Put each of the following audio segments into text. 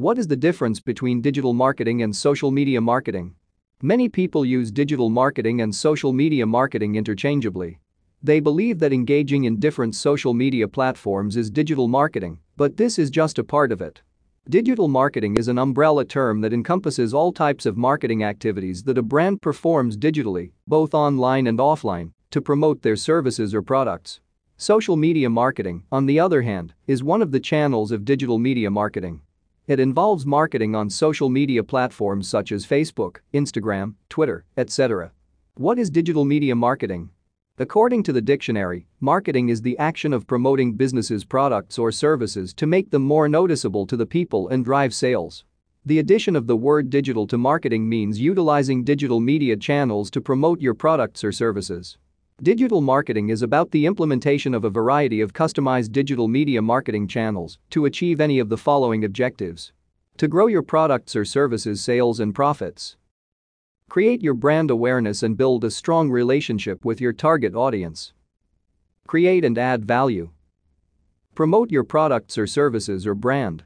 What is the difference between digital marketing and social media marketing? Many people use digital marketing and social media marketing interchangeably. They believe that engaging in different social media platforms is digital marketing, but this is just a part of it. Digital marketing is an umbrella term that encompasses all types of marketing activities that a brand performs digitally, both online and offline, to promote their services or products. Social media marketing, on the other hand, is one of the channels of digital media marketing. It involves marketing on social media platforms such as Facebook, Instagram, Twitter, etc. What is digital media marketing? According to the dictionary, marketing is the action of promoting businesses' products or services to make them more noticeable to the people and drive sales. The addition of the word digital to marketing means utilizing digital media channels to promote your products or services. Digital marketing is about the implementation of a variety of customized digital media marketing channels to achieve any of the following objectives. To grow your products or services sales and profits. Create your brand awareness and build a strong relationship with your target audience. Create and add value. Promote your products or services or brand.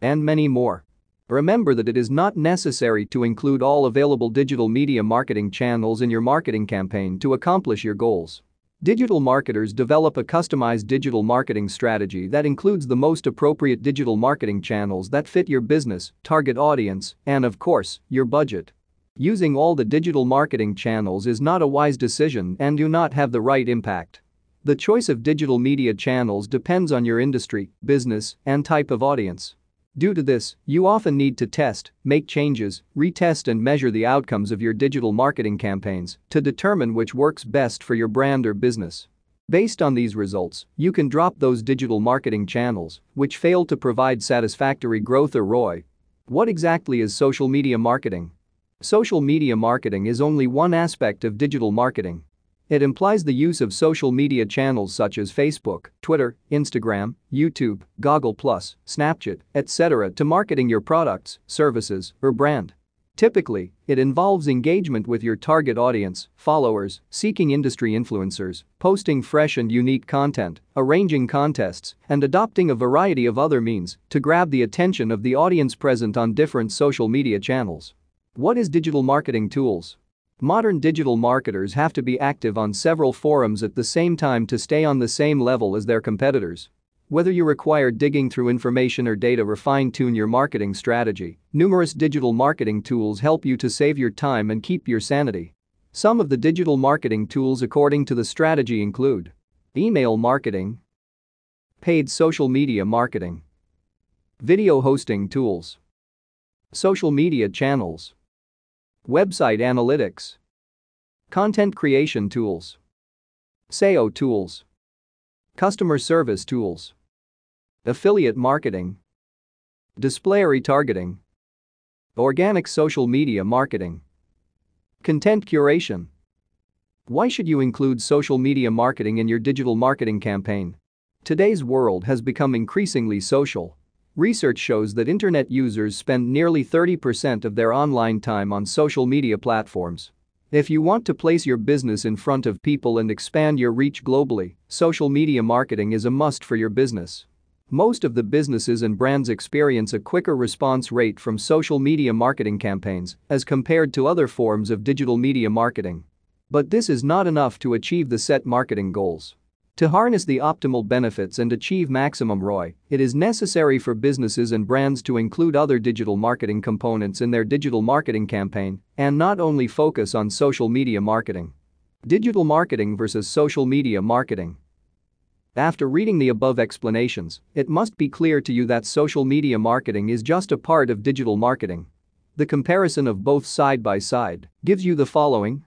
And many more. Remember that it is not necessary to include all available digital media marketing channels in your marketing campaign to accomplish your goals. Digital marketers develop a customized digital marketing strategy that includes the most appropriate digital marketing channels that fit your business, target audience, and of course, your budget. Using all the digital marketing channels is not a wise decision and do not have the right impact. The choice of digital media channels depends on your industry, business, and type of audience. Due to this, you often need to test, make changes, retest and measure the outcomes of your digital marketing campaigns to determine which works best for your brand or business. Based on these results, you can drop those digital marketing channels which fail to provide satisfactory growth or ROI. What exactly is social media marketing? Social media marketing is only one aspect of digital marketing. It implies the use of social media channels such as Facebook, Twitter, Instagram, YouTube, Google+, Snapchat, etc. to marketing your products, services, or brand. Typically, it involves engagement with your target audience, followers, seeking industry influencers, posting fresh and unique content, arranging contests, and adopting a variety of other means to grab the attention of the audience present on different social media channels. What is digital marketing tools? Modern digital marketers have to be active on several forums at the same time to stay on the same level as their competitors. Whether you require digging through information or data or fine-tune your marketing strategy, numerous digital marketing tools help you to save your time and keep your sanity. Some of the digital marketing tools according to the strategy include email marketing, paid social media marketing, video hosting tools, social media channels, Website analytics. Content creation tools. SEO tools. Customer service tools. Affiliate marketing. Display retargeting. Organic social media marketing. Content curation. Why should you include social media marketing in your digital marketing campaign? Today's world has become increasingly social. Research shows that internet users spend nearly 30% of their online time on social media platforms. If you want to place your business in front of people and expand your reach globally, social media marketing is a must for your business. Most of the businesses and brands experience a quicker response rate from social media marketing campaigns as compared to other forms of digital media marketing. But this is not enough to achieve the set marketing goals. To harness the optimal benefits and achieve maximum ROI, it is necessary for businesses and brands to include other digital marketing components in their digital marketing campaign and not only focus on social media marketing. Digital marketing versus social media marketing. After reading the above explanations, it must be clear to you that social media marketing is just a part of digital marketing. The comparison of both side by side gives you the following